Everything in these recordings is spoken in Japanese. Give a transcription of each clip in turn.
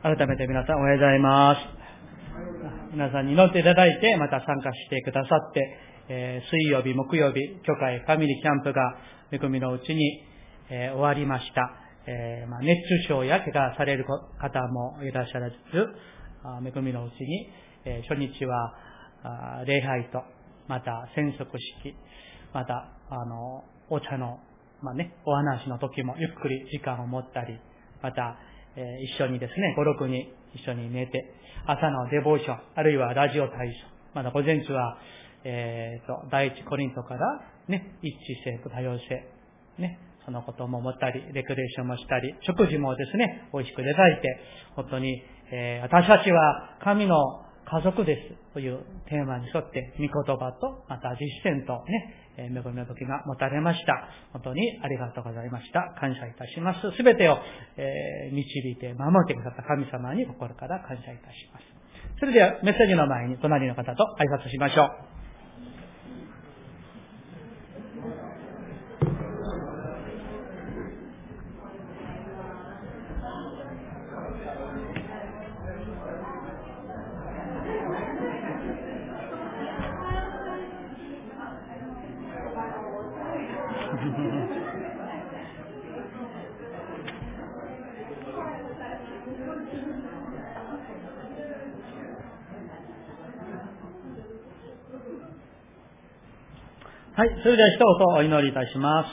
改めて皆さんおはようございます。皆さんに祈っていただいて、また参加してくださって、えー、水曜日、木曜日、教会、ファミリーキャンプが恵みのうちに、えー、終わりました。えー、まあ、熱中症や怪我される方もいらっしゃらず、あ恵みのうちに、え初日は礼拝と、また染色式、また、あの、お茶の、まあね、お話の時もゆっくり時間を持ったり、また、え一緒にですね、5、6人一緒に寝て、朝のデボーション、あるいはラジオ対象、まだ午前中は、えっ、ー、と、第一コリントからね、一致性と多様性、ね、そのことも思ったり、レクレーションもしたり、食事もですね、美味しくいただいて、本当に、えー、私たちは神の家族ですというテーマに沿って、御言葉と、また実践とね、え恵みの時が持たれました。本当にありがとうございました。感謝いたします。すべてを、え、導いて守ってくださった神様に心から感謝いたします。それではメッセージの前に隣の方と挨拶しましょう。はい、それでは一言お祈りいたします。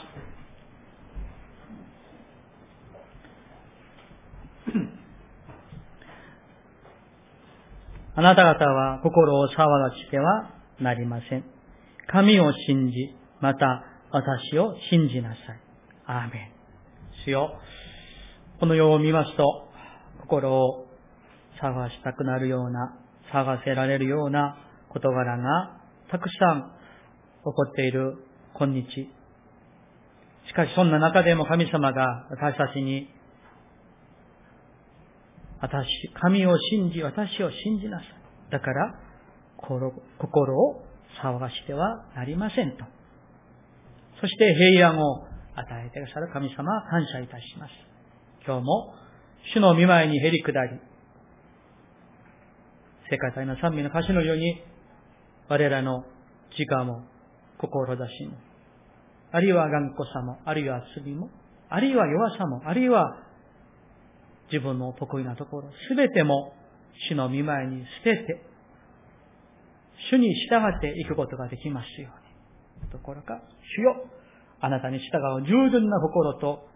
あなた方は心を騒がしてはなりません。神を信じ、また私を信じなさい。アーメン。主よ、この世を見ますと、心を探したくなるような、探せられるような事柄がたくさん起こっている今日。しかしそんな中でも神様が私たちに、私、神を信じ、私を信じなさい。だから、心を騒がしてはなりませんと。そして平安を与えてくださる神様感謝いたします。今日も主の見舞いにへり下り、世界体の賛美の歌詞のように、我らの時間も志も、あるいは頑固さも、あるいは罪も、あるいは弱さも、あるいは自分の得意なところ、すべても主の見舞いに捨てて、主に従っていくことができますように。ところか、主よ、あなたに従う従順な心と、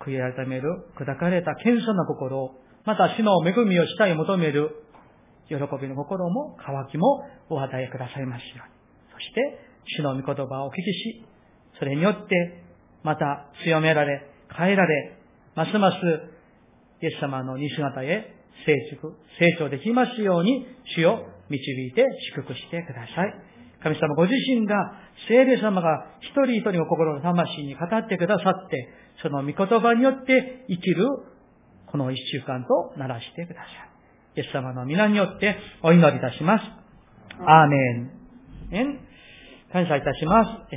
悔い改める、砕かれた謙遜な心を、また主の恵みをしたい求める喜びの心も、渇きもお与えくださいますように。そして、主の御言葉をお聞きし、それによって、また強められ、変えられ、ますますイエス様の西姿へ成熟、成長できますように、主を導いて祝福してください。神様ご自身が、聖霊様が一人一人の心の魂に語ってくださって、その御言葉によって生きる、この一週間とならしてください。イエス様の皆によってお祈りいたします。アーメン。感謝いたします。え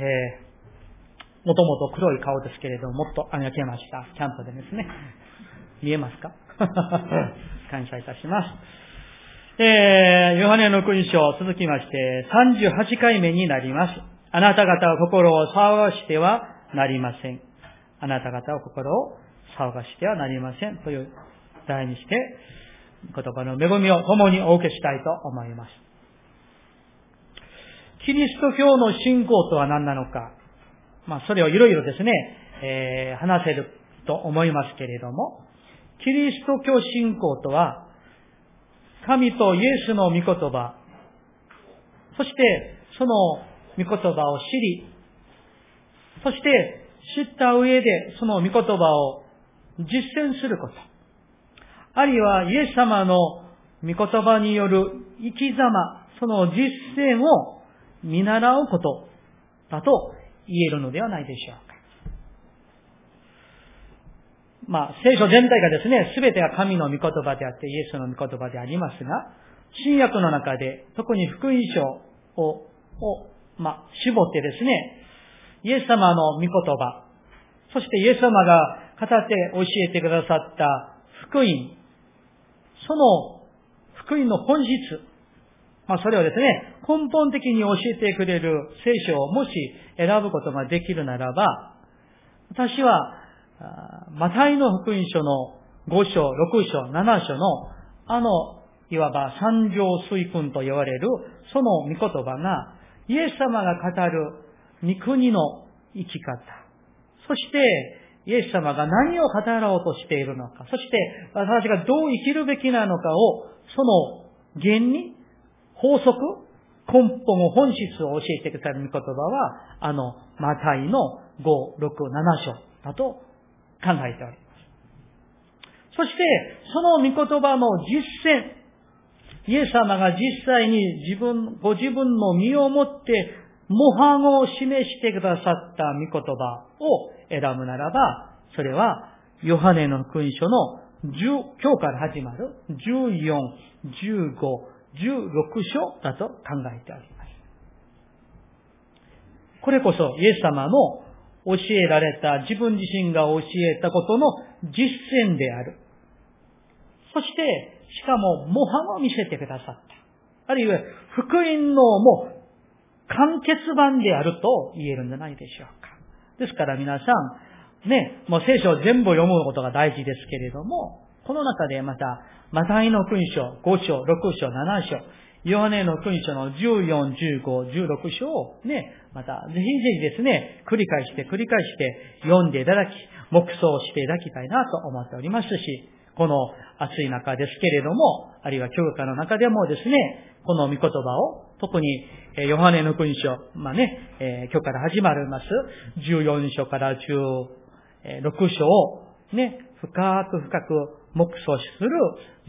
ー、もともと黒い顔ですけれども、もっと上げました。キャンプでですね。見えますか？感謝いたします。えー、ヨハネの勲章、続きまして、38回目になります。あなた方は心を騒がしてはなりません。あなた方は心を騒がしてはなりません。という題にして、言葉の恵みを共にお受けしたいと思います。キリスト教の信仰とは何なのか。まあ、それをいろいろですね、えー、話せると思いますけれども、キリスト教信仰とは、神とイエスの御言葉、そしてその御言葉を知り、そして知った上でその御言葉を実践すること。あるいはイエス様の御言葉による生き様、その実践を見習うことだと言えるのではないでしょうか。まあ、聖書全体がですね、すべてが神の御言葉であってイエスの御言葉でありますが、新約の中で特に福音書を、をまあ、絞ってですね、イエス様の御言葉、そしてイエス様が語って教えてくださった福音、その福音の本質、まあそれをですね、根本的に教えてくれる聖書をもし選ぶことができるならば、私は、マタイの福音書の5章、6章、7章の、あの、いわば三条水訓と言われる、その御言葉が、イエス様が語る御国の生き方、そして、イエス様が何を語ろうとしているのか、そして私がどう生きるべきなのかを、その原理、法則、根本、本質を教えてくださる御言葉は、あの、マタイの5、6、7章だと考えております。そして、その御言葉の実践、イエス様が実際に自分、ご自分の身をもって模範を示してくださった御言葉を選ぶならば、それは、ヨハネの勲書の10、今日から始まる14、15、16章だと考えております。これこそ、イエス様の教えられた、自分自身が教えたことの実践である。そして、しかも模範を見せてくださった。あるいは、福音のもう、完結版であると言えるんじゃないでしょうか。ですから皆さん、ね、もう聖書を全部読むことが大事ですけれども、この中でまた、マタイの勲章、5章、6章、7章、ヨハネの勲章の14、15、16章をね、また、ぜひぜひですね、繰り返して繰り返して読んでいただき、黙想していただきたいなと思っておりますし、この暑い中ですけれども、あるいは教科の中でもですね、この御言葉を、特に、ヨハネの勲章、まあね、え今日から始まります、14章から16章を、ね、深く深く黙想する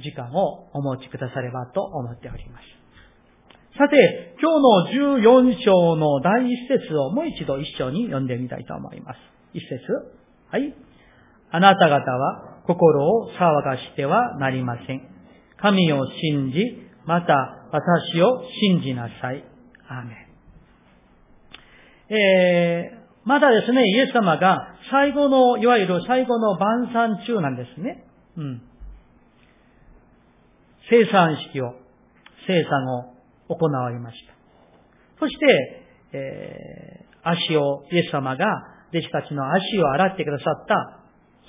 時間をお持ちくださればと思っております。さて、今日の14章の第一節をもう一度一緒に読んでみたいと思います。一節。はい。あなた方は心を騒がしてはなりません。神を信じ、また私を信じなさい。アーメン。えー、まだですね、イエス様が最後の、いわゆる最後の晩餐中なんですね。うん。生産式を、生産を行われました。そして、えー、足を、イエス様が弟子たちの足を洗ってくださった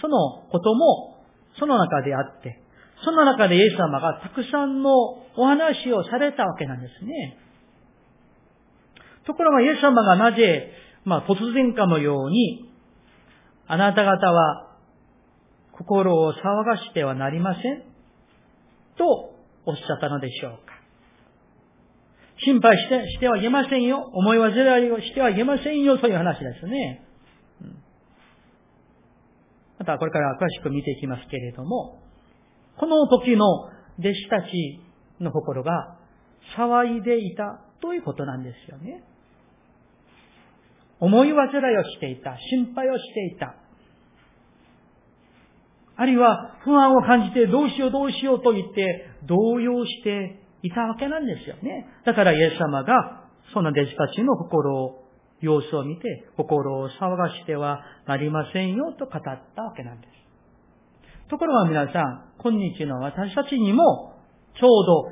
そのことも、その中であって、その中でイエス様がたくさんのお話をされたわけなんですね。ところがイエス様がなぜ、まあ突然かのように、あなた方は心を騒がしてはなりませんとおっしゃったのでしょうか。心配してしてはいけませんよ。思い煩いをしてはいけませんよ。という話ですね。またこれから詳しく見ていきますけれども、この時の弟子たちの心が騒いでいたということなんですよね。思い煩いをしていた、心配をしていた。あるいは不安を感じてどうしようどうしようと言って動揺していたわけなんですよね。だからイエス様がその弟子たちの心を様子を見て心を騒がしてはなりませんよと語ったわけなんです。ところが皆さん、今日の私たちにもちょうど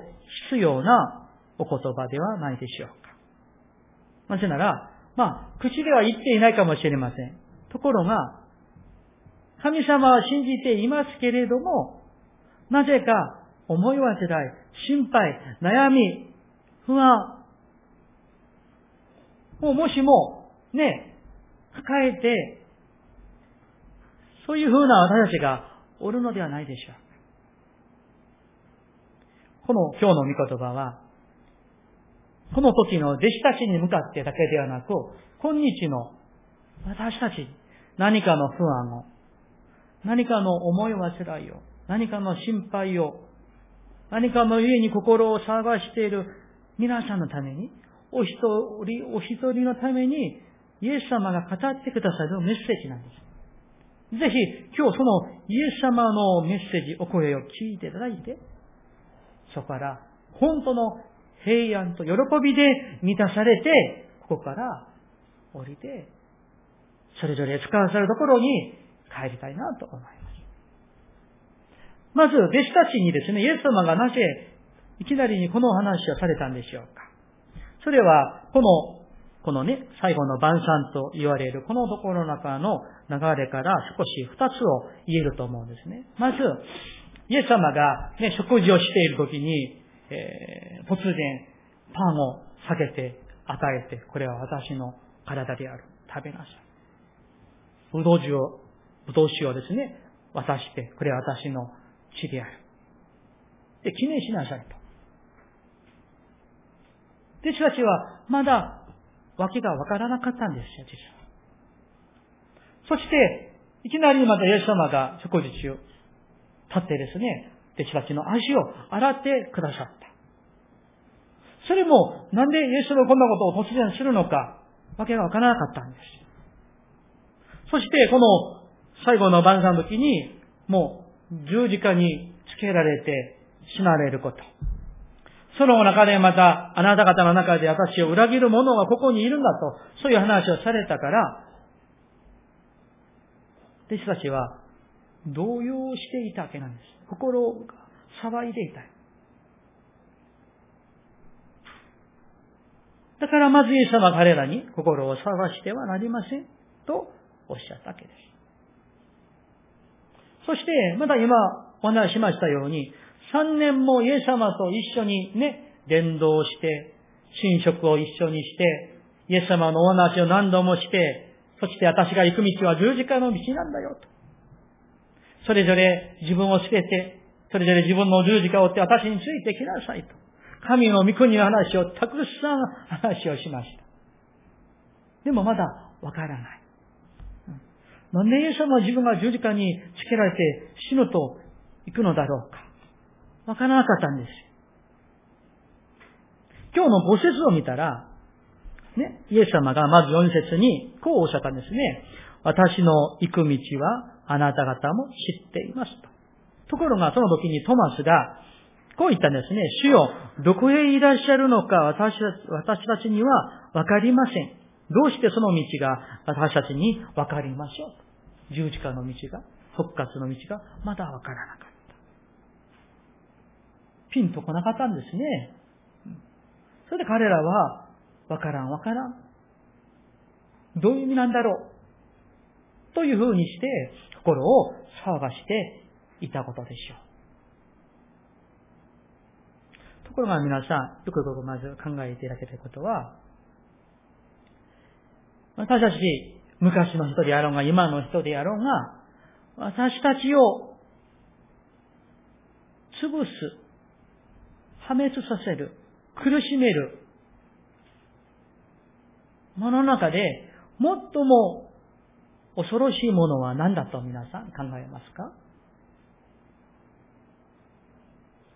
必要なお言葉ではないでしょうか。なぜなら、まあ、口では言っていないかもしれません。ところが、神様は信じていますけれども、なぜか思い煩い、心配、悩み、不安、もうもしも、ね、抱えて、そういうふうな私たちがおるのではないでしょう。この今日の御言葉は、この時の弟子たちに向かってだけではなく、今日の私たち、何かの不安を、何かの思い煩いを、何かの心配を、何かの家に心を探している。皆さんのために、お一人、お一人のために、イエス様が語ってくださる。メッセージなんです。ぜひ、今日そのイエス様のメッセージ、お声を聞いていただいて、そこから本当の平安と喜びで満たされて、ここから降りて、それぞれ使わされるところに帰りたいなと思います。まず、弟子たちにですね、イエス様がなぜ、いきなりにこのお話をされたんでしょうか。それは、この、このね、最後の晩餐と言われる、このところの中の流れから少し二つを言えると思うんですね。まず、イエス様がね、食事をしているときに、えー、突然、パンを避けて与えて、これは私の体である。食べなさい。ぶどう酒を、ぶどう酒をですね、渡して、これは私の血である。で、記念しなさいと。弟子たちはまだ訳がわからなかったんですよ、実は。そして、いきなりまたイエス様が食事中、立ってですね、弟子たちの足を洗ってくださった。それも、なんでイエス様がこんなことを突然するのか、わけがわからなかったんです。そして、この最後の晩餐の時に、もう十字架につけられて死なれること。その中でまた、あなた方の中で私を裏切る者はここにいるんだと、そういう話をされたから、弟子たちは動揺していたわけなんです。心が騒いでいた。だからまずイエス様は彼らに心を探してはなりませんとおっしゃったわけです。そして、まだ今お話ししましたように、3年もイエス様と一緒にね、伝道して、寝食を一緒にして、イエス様のお話を何度もして、そして私が行く道は十字架の道なんだよと。それぞれ自分を捨てて、それぞれ自分の十字架を追って私についてきなさいと。神の御国の話をたくさん話をしました。でもまだわからない。なんでイエス様は自分が十字架につけられて死ぬと行くのだろうか。わからなかったんです。今日の五節を見たら、ね、イエス様がまず四節にこうおっしゃったんですね。私の行く道はあなた方も知っていますと。ところがその時にトマスがこう言ったんですね。主よ、どこへいらっしゃるのか私私たちにはわかりません。どうしてその道が私たちにわかりましょう。十字架の道が、復活の道がまだわからなかった。ピンとこなかったんですね。それで彼らは、わからんわからん。どういう意味なんだろう。というふうにして、心を騒がしていたことでしょう。ところが皆さん、よくよくまず考えていただけたことは、私たち、昔の人であろうが、今の人であろうが、私たちを潰す、破滅させる、苦しめる、もの中で、最も恐ろしいものは何だと皆さん考えますか？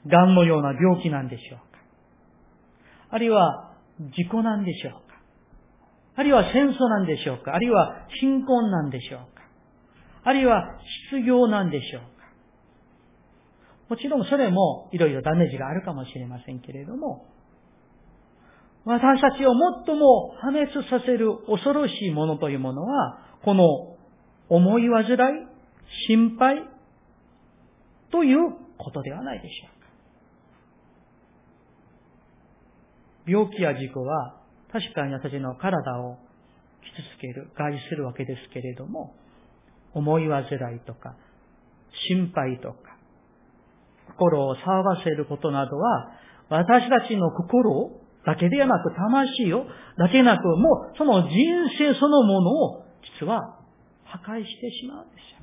癌のような病気なんでしょうか？あるいは事故なんでしょうか？あるいは戦争なんでしょうか？あるいは貧困なんでしょうか？あるいは失業なんでしょうか？もちろんそれもいろいろダメージがあるかもしれませんけれども、私たちを最も破滅させる恐ろしいものというものは、この思い煩い、心配ということではないでしょうか。病気や事故は確かに私の体を傷つける、害するわけですけれども、思い煩いとか、心配とか、心を騒がせることなどは、私たちの心だけではなく、魂をだけなく、もうその人生そのものを実は破壊してしまうんですよ。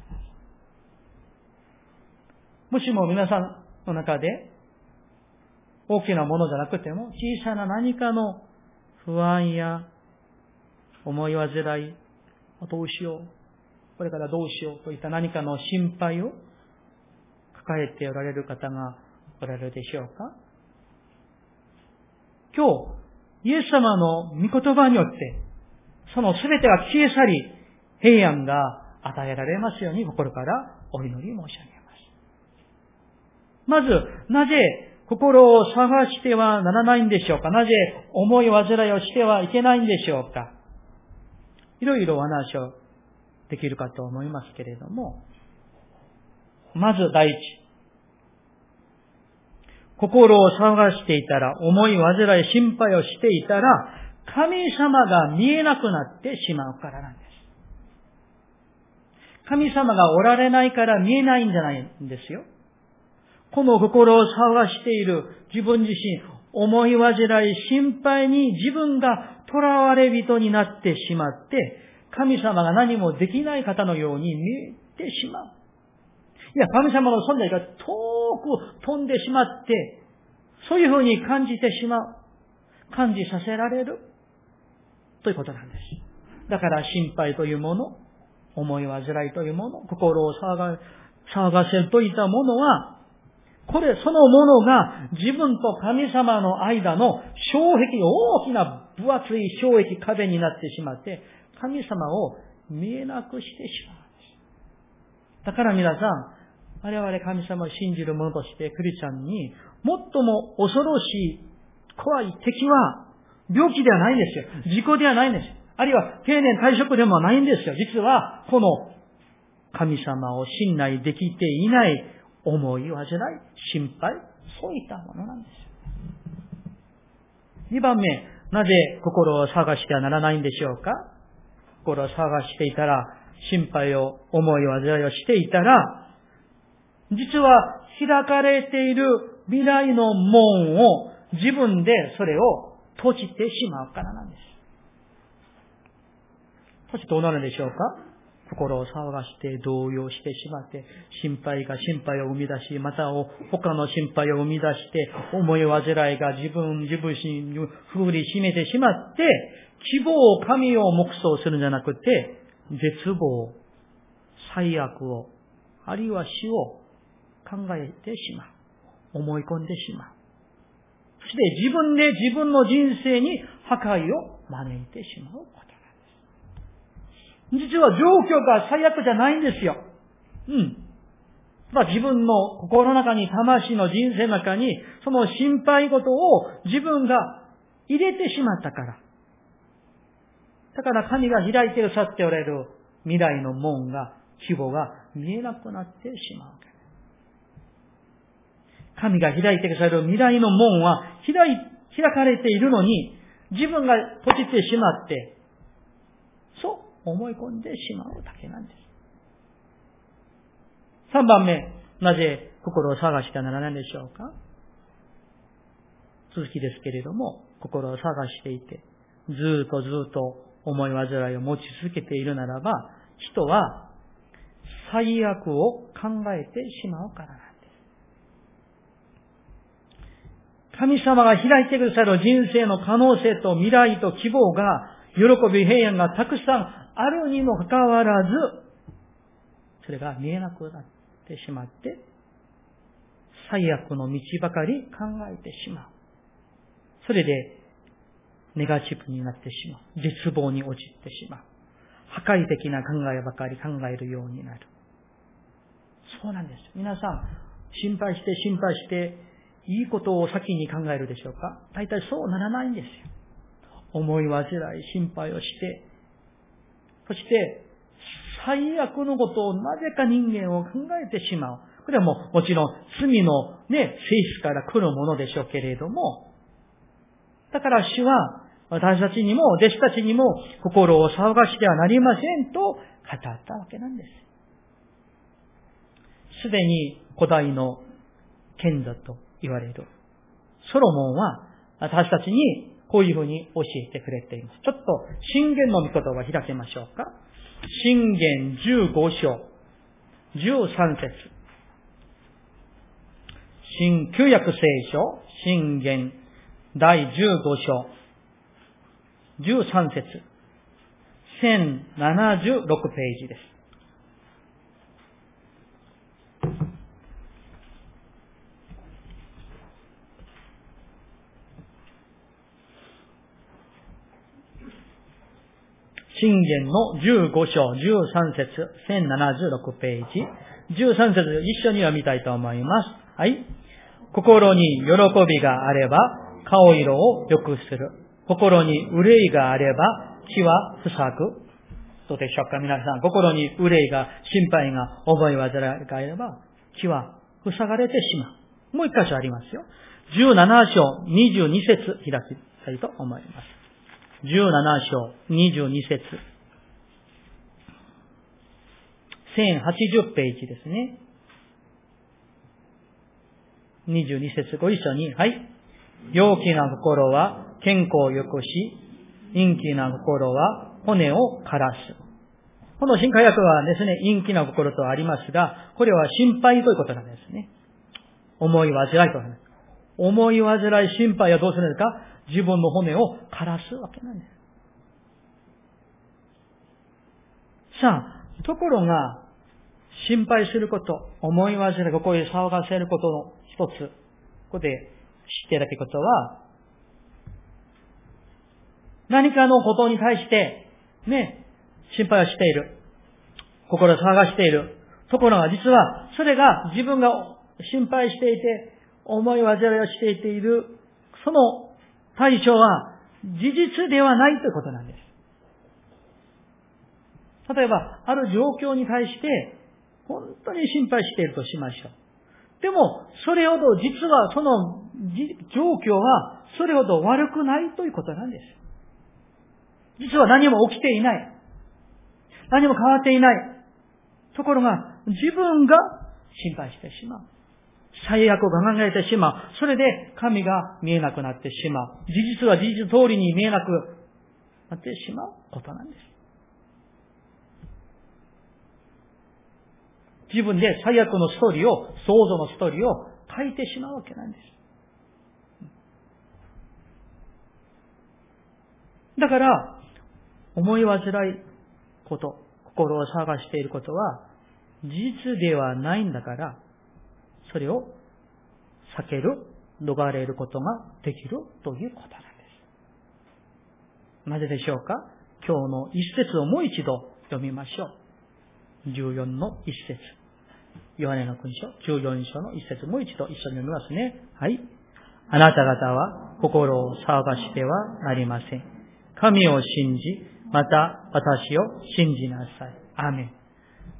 もしも皆さんの中で大きなものじゃなくても、小さな何かの不安や思い煩い、どうしよう、これからどうしようといった何かの心配を抱えておられる方がおられるでしょうか？今日、イエス様の御言葉によって、その全てが消え去り、平安が与えられますように心からお祈り申し上げます。まず、なぜ心を探してはならないんでしょうか？なぜ思い煩いをしてはいけないんでしょうか？いろいろお話をできるかと思いますけれども、まず第一、心を騒がしていたら、思い煩い、心配をしていたら、神様が見えなくなってしまうからなんです。神様がおられないから見えないんじゃないんですよ。この心を騒している自分自身、思い煩い、心配に自分が囚われ人になってしまって、神様が何もできない方のように見えてしまう。いや、神様の存在が遠く飛んでしまって、そういうふうに感じてしまう。感じさせられる。ということなんです。だから心配というもの、思い煩いというもの、心を騒が騒がせるといったものは、これ、そのものが自分と神様の間の障壁、大きな分厚い障壁壁になってしまって、神様を見えなくしてしまうんです。だから皆さん、我々神様を信じる者としてクリスチャンに、最も恐ろしい、怖い敵は、病気ではないんですよ。事故ではないんです。あるいは定年退職でもないんですよ。実は、この神様を信頼できていない思い煩い、心配、そういったものなんです。二番目、なぜ心を探してはならないんでしょうか？心を探していたら、心配を、思い煩いをしていたら、実は開かれている未来の門を自分でそれを閉じてしまうからなんです。どうなるでしょうか？心を騒がして動揺してしまって、心配が心配を生み出し、また他の心配を生み出して、思い煩いが自分、自分に振り締めてしまって、希望を、神を黙想するんじゃなくて、絶望、最悪を、あるいは死を考えてしまう。思い込んでしまう。そして自分で自分の人生に破壊を招いてしまうこと。実は状況が最悪じゃないんですよ。うん。まあ自分の心の中に、魂の人生の中に、その心配事を自分が入れてしまったから。だから神が開いてくださっておられる未来の門が、規模が見えなくなってしまう。神が開いてくださる未来の門は開い、開かれているのに、自分が閉じてしまって、そう思い込んでしまうだけなんです。三番目、なぜ心を探してならないでしょうか？続きですけれども、心を探していて、ずっとずっと思い煩いを持ち続けているならば、人は最悪を考えてしまうからなんです神様が開いてくださる人生の可能性と未来と希望が、喜び平安がたくさんあるにもかかわらず、それが見えなくなってしまって、最悪の道ばかり考えてしまう。それで、ネガティブになってしまう。絶望に陥ってしまう。破壊的な考えばかり考えるようになる。そうなんです。皆さん、心配して心配して、いいことを先に考えるでしょうか？大体そうならないんですよ。思い煩い、心配をして、そして、最悪のことをなぜか人間を考えてしまう。これはもう、もちろん罪のね、性質から来るものでしょうけれども、だから主は、私たちにも、弟子たちにも、心を騒がしてはなりませんと語ったわけなんです。すでに古代の賢者と言われる。ソロモンは私たちにこういうふうに教えてくれています。ちょっと、信玄の御言葉を開けましょうか。信玄15章、13節新旧約聖書、信玄第15章、13節1076ページです。信玄の15章13節1076ページ。13節一緒に読みたいと思います。はい。心に喜びがあれば、顔色を良くする。心に憂いがあれば、気は塞ぐ。どうでしょうか？皆さん。心に憂いが、心配が、思い煩いがあれば、気は塞がれてしまう。もう一箇所ありますよ。17章22節開きたいと思います。17章22節1080ページですね。22節ご一緒に、はい。陽気な心は健康を良くし、陰気な心は骨を枯らす。この新化薬はですね、陰気な心とありますが、これは心配ということなんですね。思い煩いと。思い煩い、心配はどうするんですか？自分の骨を枯らすわけなんです。さあ、ところが、心配すること、思い煩い、ここへ騒がせることの一つ、ここで知っていただくことは、何かのことに対して、ね、心配をしている。心を探している。ところが実は、それが自分が心配していて、思い煩いをしていている、その対象は事実ではないということなんです。例えば、ある状況に対して、本当に心配しているとしましょう。でも、それほど実はその状況はそれほど悪くないということなんです。実は何も起きていない。何も変わっていない。ところが、自分が心配してしまう。最悪を考えてしまう。それで神が見えなくなってしまう。事実は事実通りに見えなくなってしまうことなんです。自分で最悪のストーリーを、想像のストーリーを書いてしまうわけなんです。だから、思い煩いこと、心を探していることは、事実ではないんだから、それを避ける、逃れることができるということなんです。なぜでしょうか？今日の一節をもう一度読みましょう。14の一節。ヨハネの君書、14章の一節、もう一度一緒に読みますね。はい。あなた方は心を騒がしてはなりません。神を信じ、また私を信じなさい。アメン。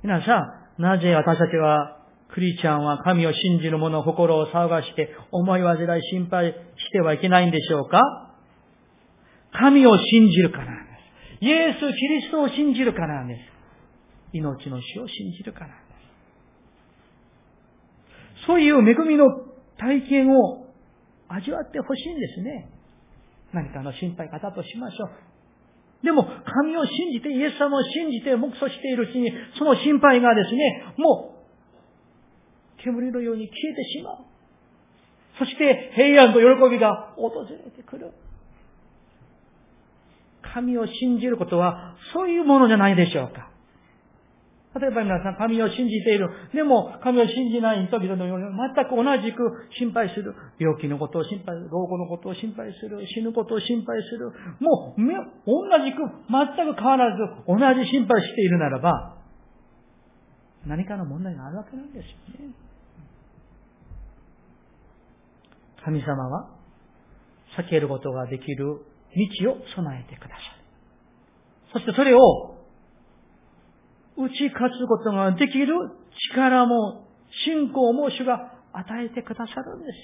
皆さん、なぜ私たちは、クリスチャンは神を信じる者、心を騒がして、思い煩い、心配してはいけないんでしょうか？神を信じるからなんです。イエス・キリストを信じるからなんです。命の死を信じるからなんです。そういう恵みの体験を味わってほしいんですね。何かの心配方としましょう。でも、神を信じて、イエス様を信じて、黙想しているうちに、その心配がですね、もう、煙のように消えてしまう。そして、平安と喜びが訪れてくる。神を信じることは、そういうものじゃないでしょうか。例えば皆さん、神を信じている。でも、神を信じない人々のように、全く同じく心配する。病気のことを心配する。老後のことを心配する。死ぬことを心配する。もう、同じく、全く変わらず、同じ心配しているならば、何かの問題があるわけなんですよね。神様は、避けることができる道を備えてください。そしてそれを打ち勝つことができる力も、信仰も主が与えてくださるんです。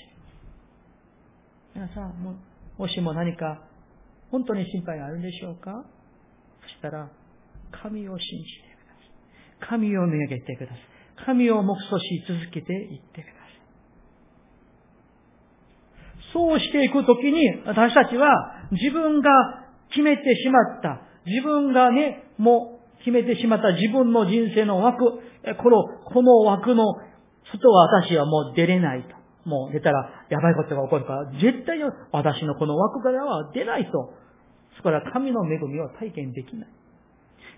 皆さん、ももしも何か本当に心配があるんでしょうか？そしたら、神を信じてください。神を見上げてください。神を目想し続けていってください。そうしていくときに、私たちは自分が決めてしまった、自分がね、もう決めてしまった自分の人生の枠、この、この枠の外は私はもう出れないと。もう出たらやばいことが起こるから、絶対に私のこの枠からは出ないと。そこから神の恵みを体験できない。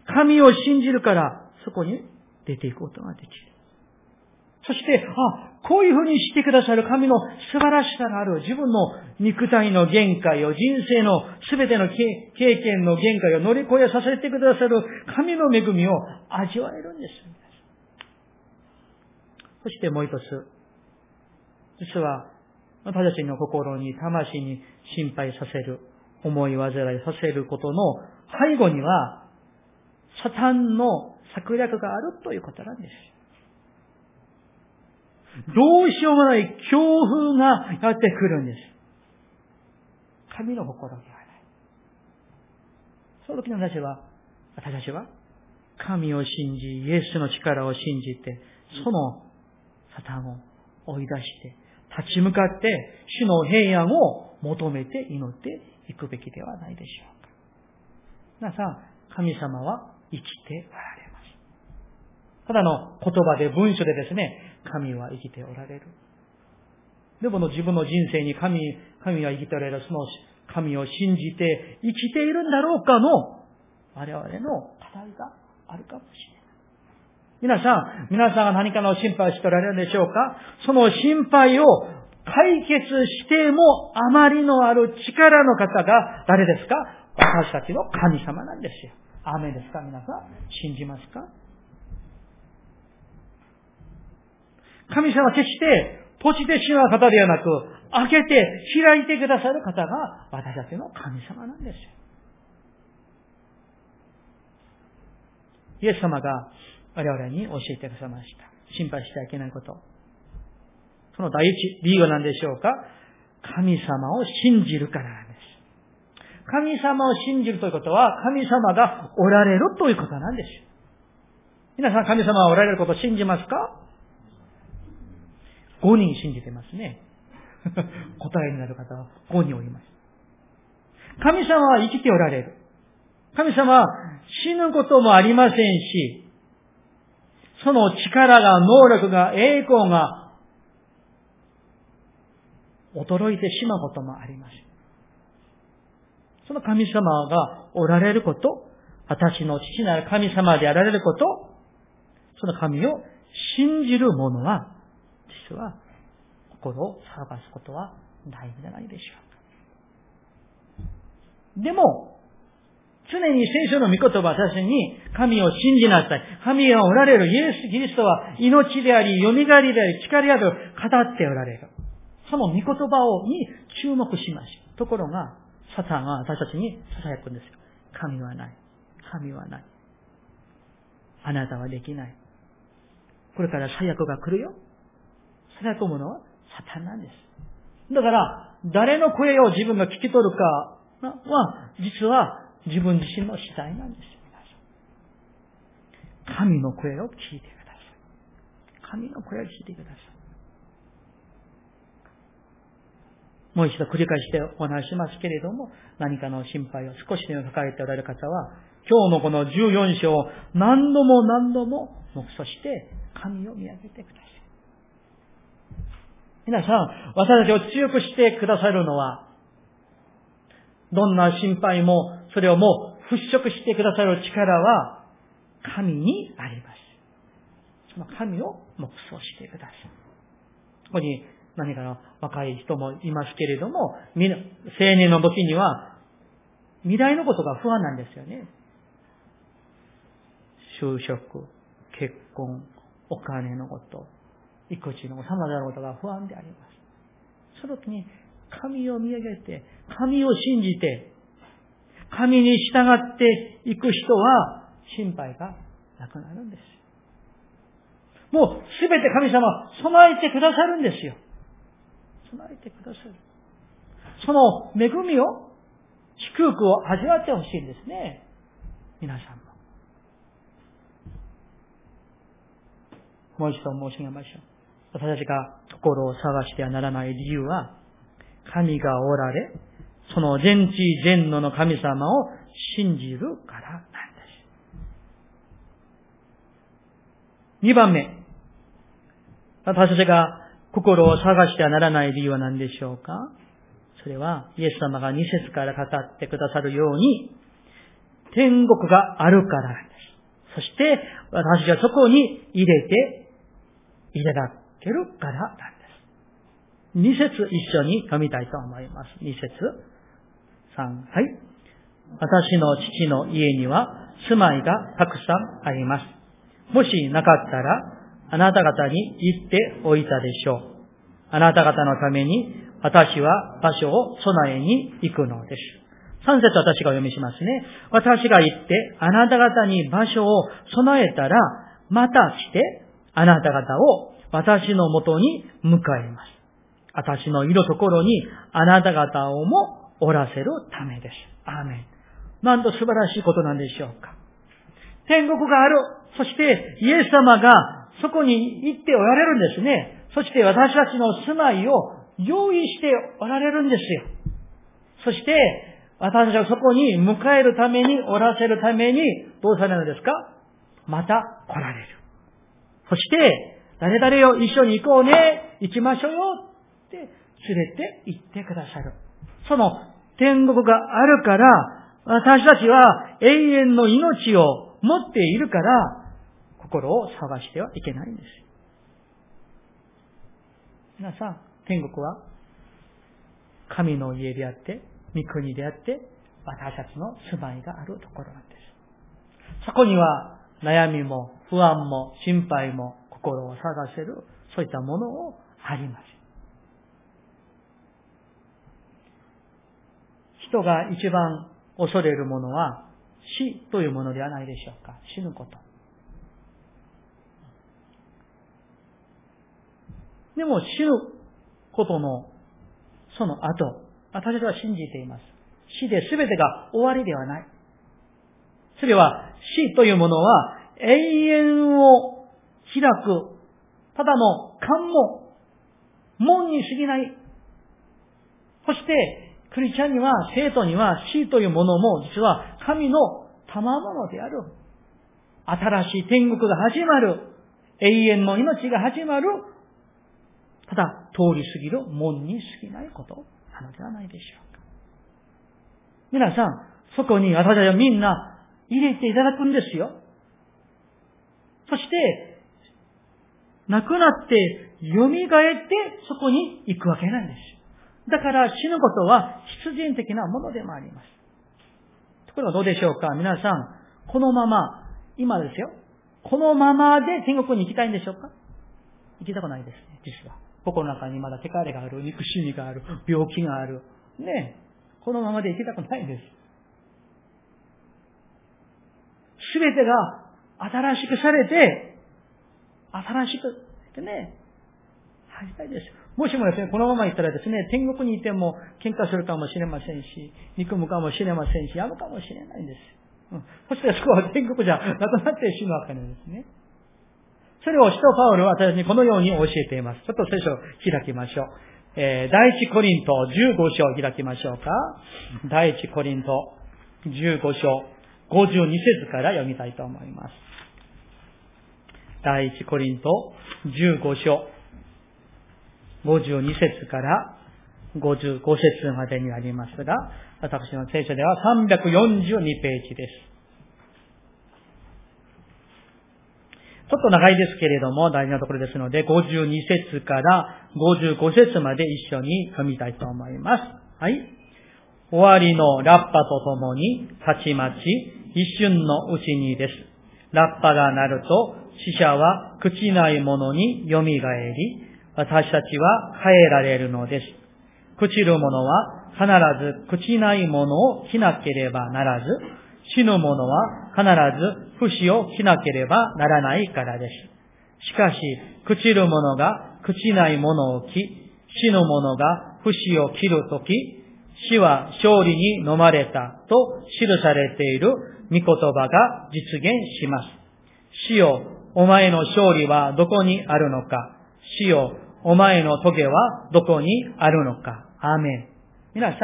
神を信じるから、そこに出ていくことができる。そして、あ、こういうふうにしてくださる神の素晴らしさがある。自分の肉体の限界を、人生の全ての経験の限界を乗り越えさせてくださる神の恵みを味わえるんです。そしてもう一つ。実は、私たちの心に、魂に心配させる、思い煩いさせることの背後には、サタンの策略があるということなんです。どうしようもない強風がやってくるんです。神の心ではない。その時の私は、私たちは、神を信じ、イエスの力を信じて、そのサタンを追い出して、立ち向かって、主の平安を求めて祈っていくべきではないでしょうか。皆さん、神様は生きておられます。ただの言葉で文書でですね、神は生きておられる。でもの自分の人生に神、神は生きておられる、その神を信じて生きているんだろうかの我々の課題があるかもしれない。皆さん、皆さんが何かの心配しておられるでしょうか？その心配を解決してもあまりのある力の方が誰ですか？私たちの神様なんですよ。雨ですか？皆さん信じますか？神様は決して閉じてしまう方ではなく、開けて開いてくださる方が私たちの神様なんですよ。イエス様が我々に教えてくださいました。心配してはいけないこと。その第一理由は何でしょうか？神様を信じるからです。神様を信じるということは、神様がおられるということなんです。皆さん神様がおられることを信じますか？?5 人信じてますね。答えになる方は5人おります。神様は生きておられる。神様は死ぬこともありませんし、その力が、能力が、栄光が衰えてしまうこともあります。その神様がおられること、私の父なる神様であられること、その神を信じる者は、実は心を騒がすことはないんじゃないでしょうか。でも、常に聖書の御言葉私に神を信じなさい。神がおられるイエス・キリストは命であり、蘇りであり、力である、語っておられる。その御言葉をに注目しました。ところが、サタンは私たちに囁くんですよ。神はない。神はない。あなたはできない。これから最悪が来るよ。囁くものはサタンなんです。だから、誰の声を自分が聞き取るかは、実は自分自身の次第なんですよ。神の声を聞いてください。神の声を聞いてください。もう一度繰り返してお話しますけれども、何かの心配を少しでも抱えておられる方は、今日のこの14章を何度も何度も目そして神を見上げてください。皆さん、私たちを強くしてくださるのは、どんな心配も、それをもう払拭してくださる力は、神にあります。その神を目想してください。ここに何かの若い人もいますけれども、青年の時には、未来のことが不安なんですよね。就職、結婚、お金のこと、育児の様々なことが不安であります。その時に、神を見上げて、神を信じて、神に従っていく人は、心配がなくなるんです。もう、すべて神様、備えてくださるんですよ。備えてくださる。その恵みを、祝福を味わってほしいんですね。皆さんも。もう一度申し上げましょう。私たちが心を探してはならない理由は、神がおられ、その全知全能の神様を信じるからなんです。二番目。私たちが心を探してはならない理由は何でしょうか？それは、イエス様が二節から語ってくださるように、天国があるからなんです。そして、私がそこに入れていただけるからなんです。二節一緒に読みたいと思います。二節。三。はい。私の父の家には住まいがたくさんあります。もしなかったら、あなた方に言っておいたでしょう。あなた方のために私は場所を備えに行くのです。三節私がお読みしますね。私が言って、あなた方に場所を備えたら、また来て、あなた方を私のもとに迎えます。私のいるところにあなた方をもおらせるためです。アーメン。なんと素晴らしいことなんでしょうか。天国がある。そしてイエス様がそこに行っておられるんですね。そして私たちの住まいを用意しておられるんですよ。そして、私たちはそこに迎えるために、おらせるために、どうされるのですかまた来られる。そして、誰々よ、一緒に行こうね、行きましょうよ、って連れて行ってくださる。その天国があるから、私たちは永遠の命を持っているから、心を探してはいけないんです。皆さん、天国は神の家であって、御国であって、私たちの住まいがあるところなんです。そこには悩みも不安も心配も心を探せる、そういったものをあります。人が一番恐れるものは死というものではないでしょうか。死ぬこと。でも死ぬことのその後、私は信じています。死で全てが終わりではない。それは死というものは永遠を開く、ただの関門、門に過ぎない。そして、クリスチャンには、生徒には死というものも実は神の賜物である。新しい天国が始まる。永遠の命が始まる。ただ、通り過ぎる門に過ぎないことなのではないでしょうか。皆さん、そこに私たちはみんな入れていただくんですよ。そして、亡くなって蘇ってそこに行くわけなんです。だから死ぬことは必然的なものでもあります。ところがどうでしょうか？皆さん、このまま、今ですよ。このままで天国に行きたいんでしょうか？行きたくないですね、実は。心の中にまだ疲れがある、憎しみがある、病気がある。ねこのままで行きたくないんです。すべてが新しくされて、新しくってね、入りたいです。もしもですね、このまま行ったらですね、天国にいても喧嘩するかもしれませんし、憎むかもしれませんし、やむかもしれないんです。うん、そしてそこは天国じゃなくなってしまうわけなんですね。それを使徒パウロは私にこのように教えています。ちょっと聖書を開きましょう。えー、第一コリント15章開きましょうか。第一コリント15章52節から読みたいと思います。第一コリント15章52節から55節までにありますが、私の聖書では342ページです。ちょっと長いですけれども、大事なところですので、52節から55節まで一緒に読みたいと思います。はい。終わりのラッパとともに、たちまち、一瞬のうちにです。ラッパが鳴ると、死者は朽ちないものに蘇り、私たちは変えられるのです。朽ちるものは必ず朽ちないものを着なければならず、死ぬ者は必ず不死を着なければならないからです。しかし、朽ちる者が朽ちない者を着、死ぬ者が不死を切るとき、死は勝利に飲まれたと記されている御言葉が実現します。死よ、お前の勝利はどこにあるのか。死よ、お前の棘はどこにあるのか。アメン。皆さん、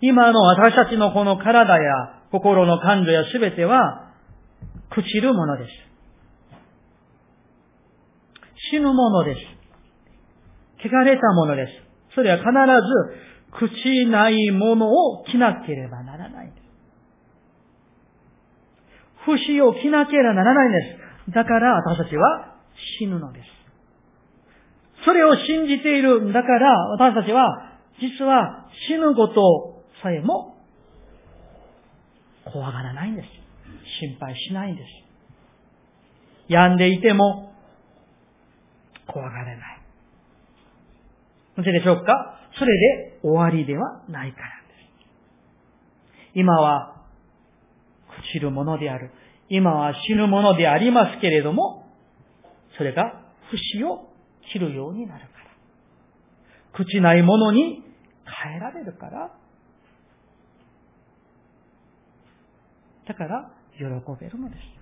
今の私たちのこの体や心の感情やすべては、朽ちるものです。死ぬものです。汚れたものです。それは必ず朽ちないものを着なければならない。不死を着なければならないんです。だから私たちは死ぬのです。それを信じているんだから私たちは実は死ぬことさえも怖がらないんです。心配しないんです。病んでいても怖がれない。なぜでしょうか？それで終わりではないからです。今は朽ちるものである。今は死ぬものでありますけれども、それが不死を知るようになるから。口ないものに変えられるから。だから、喜べるのです。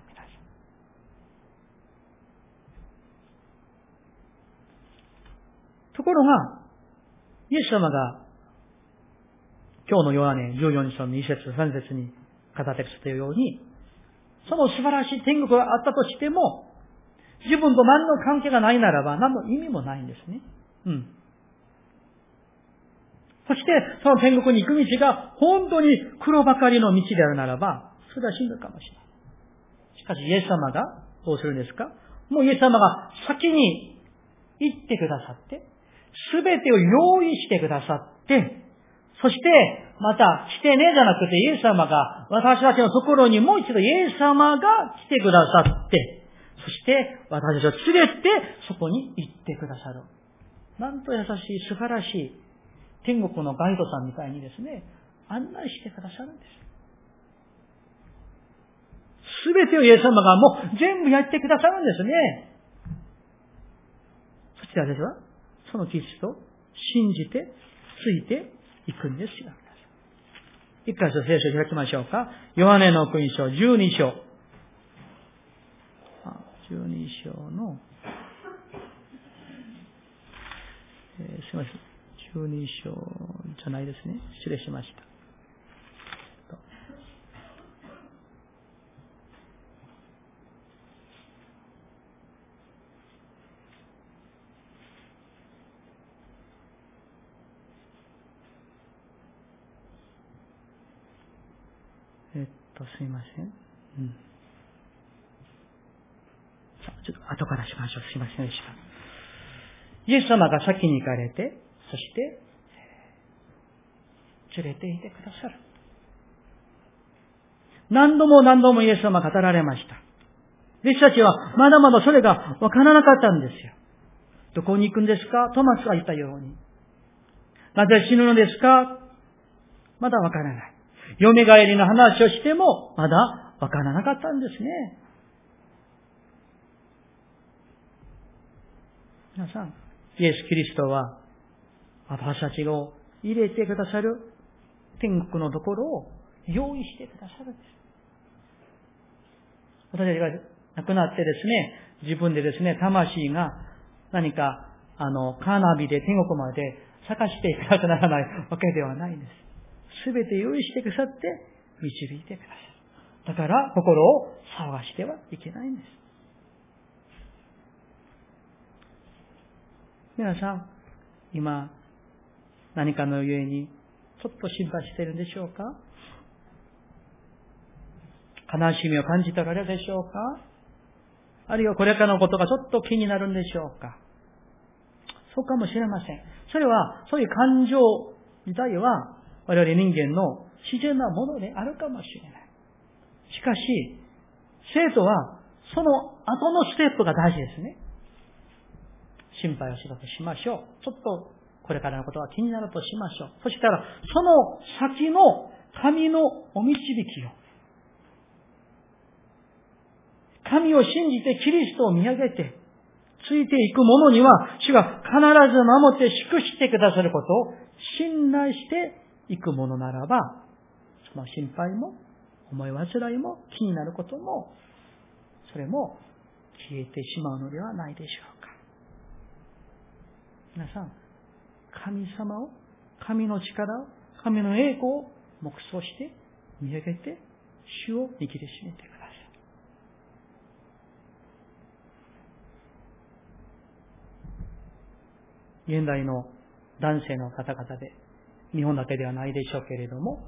ところが、イエス様が、今日のヨハネ14章の2節3節に語ってきたように、その素晴らしい天国があったとしても、自分と何の関係がないならば、何の意味もないんですね。うん。そして、その天国に行く道が本当に黒ばかりの道であるならば、それは死ぬかもしれない。しかし、イエス様がどうするんですか？もうイエス様が先に行ってくださって、すべてを用意してくださって、そして、また、来てねじゃなくて、イエス様が、私たちのところにもう一度イエス様が来てくださって、そして私たちを連れてそこに行ってくださる。なんと優しい、素晴らしい、天国のガイドさんみたいにですね、案内してくださるんです。すべてをイエス様がもう全部やってくださるんですね。そして私は、そのキリスト信じて、ついて行くんですよ。一箇所聖書を開きましょうか。ヨハネの福音書12章。12章の、えー、すみません。12章じゃないですね。失礼しました。えっと、すいません。うん。ちょっと後からしましょう。すいませんでした。イエス様が先に行かれて、そして、連れていてくださる。何度も何度もイエス様が語られました。弟子たちはまだまだそれがわからなかったんですよ。どこに行くんですか？トマスが言ったように。なぜ死ぬのですか？まだわからない。蘇りの話をしてもまだわからなかったんですね。皆さん、イエス・キリストは、私たちを入れてくださる天国のところを用意してくださるんです。私たちが亡くなってですね、自分でですね、魂が何か、あの、カーナビで天国まで探していかなくならないわけではないんです。すべて用意してくださって導いてくださる。だから心を探してはいけないんです。皆さん、今、何かのゆえに、ちょっと心配しているんでしょうか？悲しみを感じたからでしょうか？あるいはこれからのことがちょっと気になるんでしょうか？そうかもしれません。それは、そういう感情自体は、我々人間の自然なものであるかもしれない。しかし、生徒は、その後のステップが大事ですね。心配をしろとしましょう。ちょっとこれからのことが気になるとしましょう。そしたら、その先の神のお導きを、神を信じてキリストを見上げて、ついていく者には、主が必ず守って祝してくださることを信頼していくものならば、その心配も、思い煩いも、気になることも、それも消えてしまうのではないでしょうか。皆さん、神様を、神の力を、神の栄光を目想して見上げて、主を握りしめてください。現代の男性の方々で、日本だけではないでしょうけれども、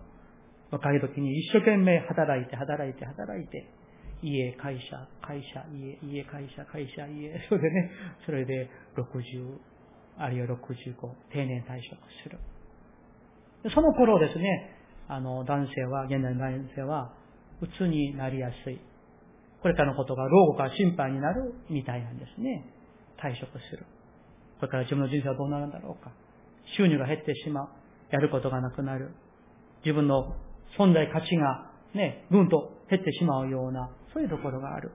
若い時に一生懸命働いて、働いて、働いて、家、会社、会社、家、家、会社、会社、家、それでね、それで60、あるいは65、定年退職する。その頃ですね、あの、男性は、現代の男性は、鬱になりやすい。これからのことが老後から心配になるみたいなんですね。退職する。これから自分の人生はどうなるんだろうか。収入が減ってしまう。やることがなくなる。自分の存在価値がね、ぐんと減ってしまうような、そういうところがある。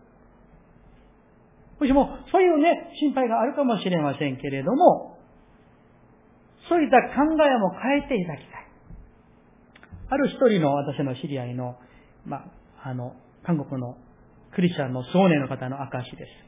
もしも、そういうね、心配があるかもしれませんけれども、そういった考えも変えていただきたい。ある一人の私の知り合いの、まあ、あの、韓国のクリスチャンの少年の方の証です。